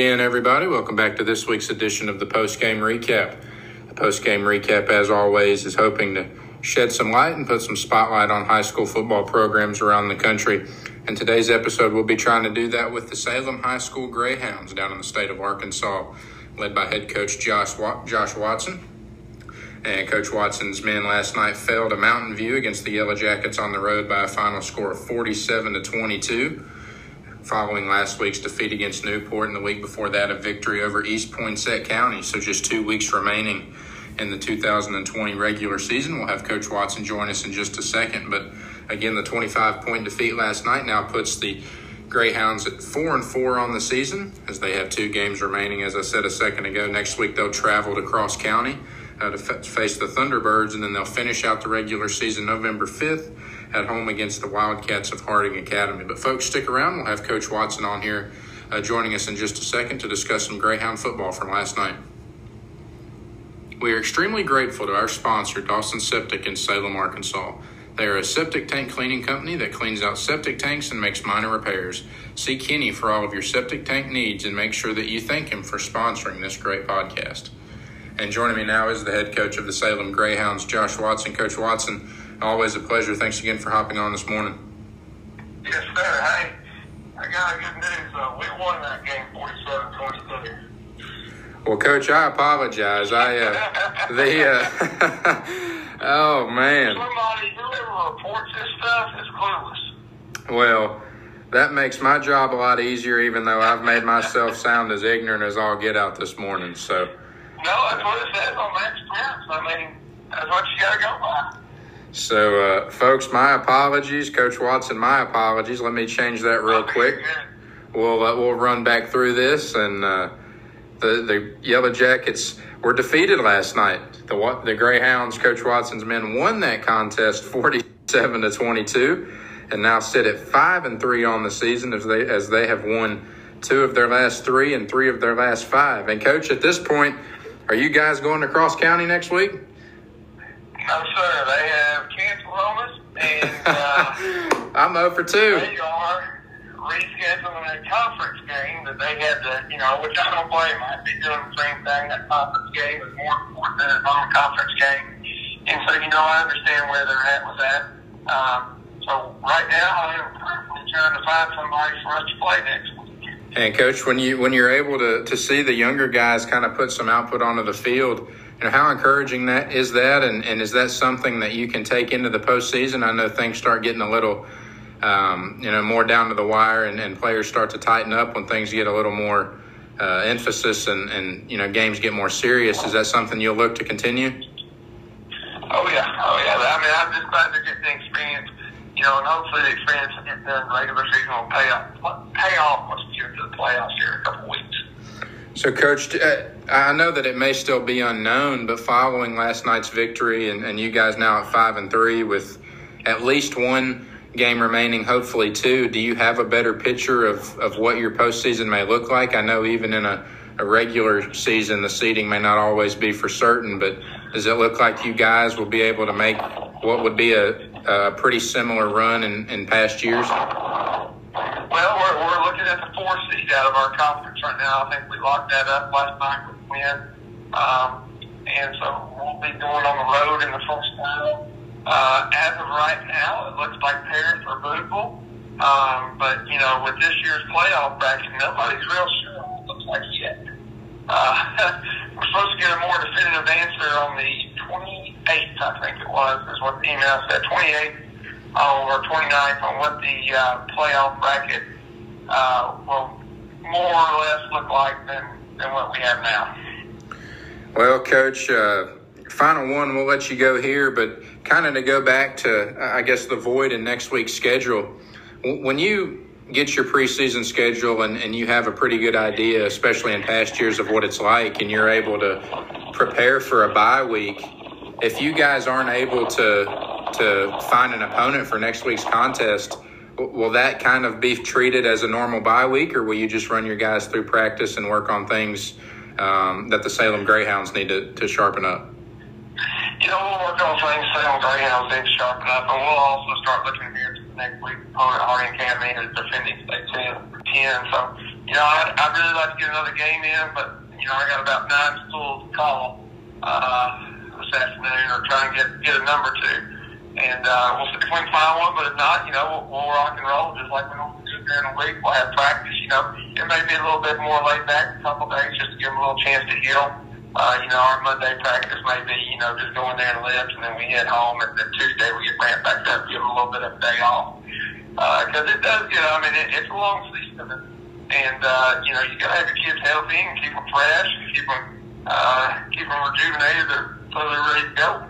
again, everybody. Welcome back to this week's edition of the post game recap. The post game recap, as always, is hoping to shed some light and put some spotlight on high school football programs around the country. And today's episode, we'll be trying to do that with the Salem High School Greyhounds down in the state of Arkansas, led by head coach Josh, Josh Watson. And Coach Watson's men last night fell to Mountain View against the Yellow Jackets on the road by a final score of 47 to 22 following last week's defeat against Newport and the week before that a victory over East Poinsett County. So just two weeks remaining in the 2020 regular season. We'll have Coach Watson join us in just a second. But again, the 25 point defeat last night now puts the Greyhounds at four and four on the season as they have two games remaining. As I said a second ago, next week they'll travel to Cross County uh, to f- face the Thunderbirds, and then they'll finish out the regular season November 5th at home against the Wildcats of Harding Academy. But folks, stick around. We'll have Coach Watson on here uh, joining us in just a second to discuss some Greyhound football from last night. We are extremely grateful to our sponsor, Dawson Septic in Salem, Arkansas. They are a septic tank cleaning company that cleans out septic tanks and makes minor repairs. See Kenny for all of your septic tank needs and make sure that you thank him for sponsoring this great podcast. And joining me now is the head coach of the Salem Greyhounds, Josh Watson. Coach Watson, Always a pleasure. Thanks again for hopping on this morning. Yes, sir. Hey, I got good news. Uh, we won that game 47 22. Well, Coach, I apologize. I uh, the uh, oh man. Somebody whoever reports this stuff is clueless. Well, that makes my job a lot easier, even though I've made myself sound as ignorant as all get out this morning. So. No, that's what it says on Max Prince. I mean, that's what you got to go by. So, uh, folks, my apologies. Coach Watson, my apologies. Let me change that real quick. We'll uh, we'll run back through this, and uh, the the Yellow Jackets were defeated last night. The the Greyhounds, Coach Watson's men, won that contest, forty-seven to twenty-two, and now sit at five and three on the season as they as they have won two of their last three and three of their last five. And Coach, at this point, are you guys going to Cross County next week? No, sir. They have canceled on us, and uh, I'm over two. They are rescheduling a conference game that they had to, you know, which I don't blame. I'd be doing the same thing. That conference game is more important than a non-conference game, and so you know I understand where they're at with that. Um, so right now I'm trying to find somebody for us to play next week. And coach, when you when you're able to to see the younger guys kind of put some output onto the field you know, how encouraging that is that, and, and is that something that you can take into the postseason? I know things start getting a little, um, you know, more down to the wire, and, and, players start to tighten up when things get a little more uh, emphasis, and, and you know, games get more serious. Is that something you'll look to continue? Oh yeah, oh yeah. I mean, I'm just glad to get the experience, you know, and hopefully the experience getting the regular season will pay off, pay off once we get to the playoffs here in a couple weeks. So, Coach, uh, I know that it may still be unknown, but following last night's victory and, and you guys now at five and three with at least one game remaining, hopefully two, do you have a better picture of, of what your postseason may look like? I know even in a, a regular season, the seeding may not always be for certain, but does it look like you guys will be able to make what would be a, a pretty similar run in, in past years? At the four seed out of our conference right now. I think we locked that up last night with win. Um, and so we'll be going on the road in the first time. Uh, as of right now, it looks like Paris or Boonville. Um, but, you know, with this year's playoff bracket, nobody's real sure what it looks like yet. Uh, we're supposed to get a more definitive answer on the 28th, I think it was, is what the email said. 28th or 29th on what the uh, playoff bracket uh, will more or less look like than, than what we have now. Well, Coach, uh, final one, we'll let you go here, but kind of to go back to, I guess, the void in next week's schedule. When you get your preseason schedule and, and you have a pretty good idea, especially in past years, of what it's like, and you're able to prepare for a bye week, if you guys aren't able to to find an opponent for next week's contest, will that kind of be treated as a normal bye week, or will you just run your guys through practice and work on things um, that the Salem Greyhounds need to, to sharpen up? You know, we'll work on things Salem Greyhounds need to sharpen up, and we'll also start looking here next week opponent Harding Academy is defending state 10. 10. So, you know, I, I really like to get another game in, but you know, I got about nine schools to call uh, this afternoon, or try and get get a number to. And uh, we'll see if we can find one, but if not, you know, we'll, we'll rock and roll just like we normally do during the week. We'll have practice. You know, it may be a little bit more laid back a couple days just to give them a little chance to heal. Uh, you know, our Monday practice may be, you know, just going there and lift, and then we head home, and then Tuesday we get ramped back up, give them a little bit of a day off. Because uh, it does, you know, I mean, it, it's a long season, and, uh, you know, you got to have your kids healthy and keep them fresh, and keep them, uh, keep them rejuvenated so they're ready to go.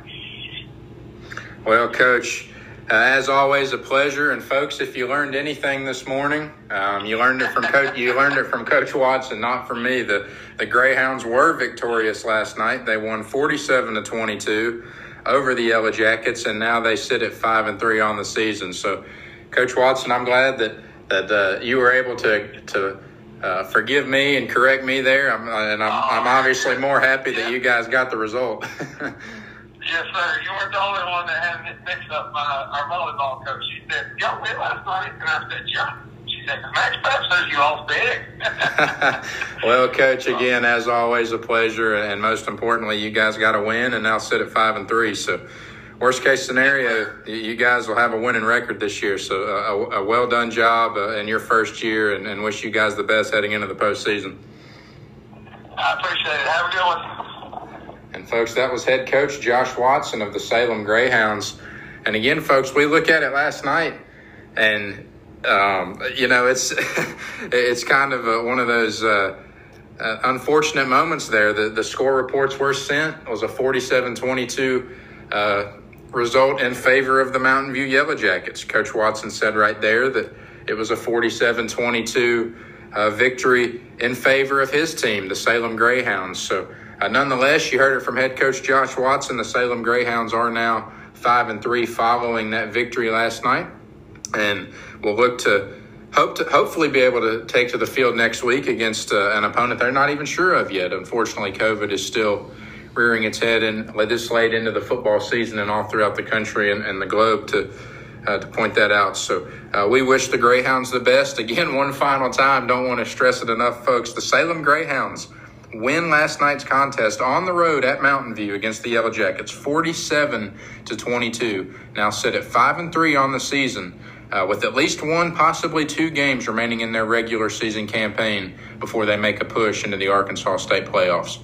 Well, Coach, uh, as always, a pleasure. And folks, if you learned anything this morning, um, you learned it from Coach. You learned it from Coach Watson, not from me. The the Greyhounds were victorious last night. They won forty-seven to twenty-two over the Yellow Jackets, and now they sit at five and three on the season. So, Coach Watson, I'm glad that that uh, you were able to to. Uh, forgive me and correct me there, I'm, and I'm, I'm obviously more happy that you guys got the result. Yes, sir. You weren't the only one that had mixed up my, our volleyball coach. She said, y'all win last night? And I said, yeah. She said, MaxPreps says you lost big. well, Coach, again, as always, a pleasure. And most importantly, you guys got a win and now sit at 5 and 3. So, worst case scenario, you guys will have a winning record this year. So, a, a well done job uh, in your first year and, and wish you guys the best heading into the postseason. I appreciate it. Have a good one. And folks, that was head coach Josh Watson of the Salem Greyhounds. And again, folks, we look at it last night, and um, you know, it's it's kind of a, one of those uh, uh, unfortunate moments there. The the score reports were sent it was a 47-22 uh, result in favor of the Mountain View Yellow Jackets. Coach Watson said right there that it was a 47-22 uh, victory in favor of his team, the Salem Greyhounds. So uh, nonetheless, you heard it from head coach Josh Watson. The Salem Greyhounds are now five and three following that victory last night, and we'll look to hope to hopefully be able to take to the field next week against uh, an opponent they're not even sure of yet. Unfortunately, COVID is still rearing its head and this late into the football season and all throughout the country and, and the globe to. Uh, to point that out. So uh, we wish the Greyhounds the best. Again, one final time, don't want to stress it enough, folks. The Salem Greyhounds win last night's contest on the road at Mountain View against the Yellow Jackets, 47 to 22. Now sit at five and three on the season, uh, with at least one, possibly two games remaining in their regular season campaign before they make a push into the Arkansas State playoffs.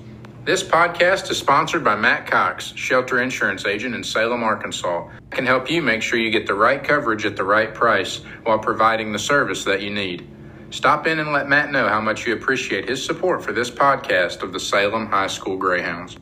This podcast is sponsored by Matt Cox, shelter insurance agent in Salem, Arkansas. can help you make sure you get the right coverage at the right price while providing the service that you need. Stop in and let Matt know how much you appreciate his support for this podcast of the Salem High School Greyhounds.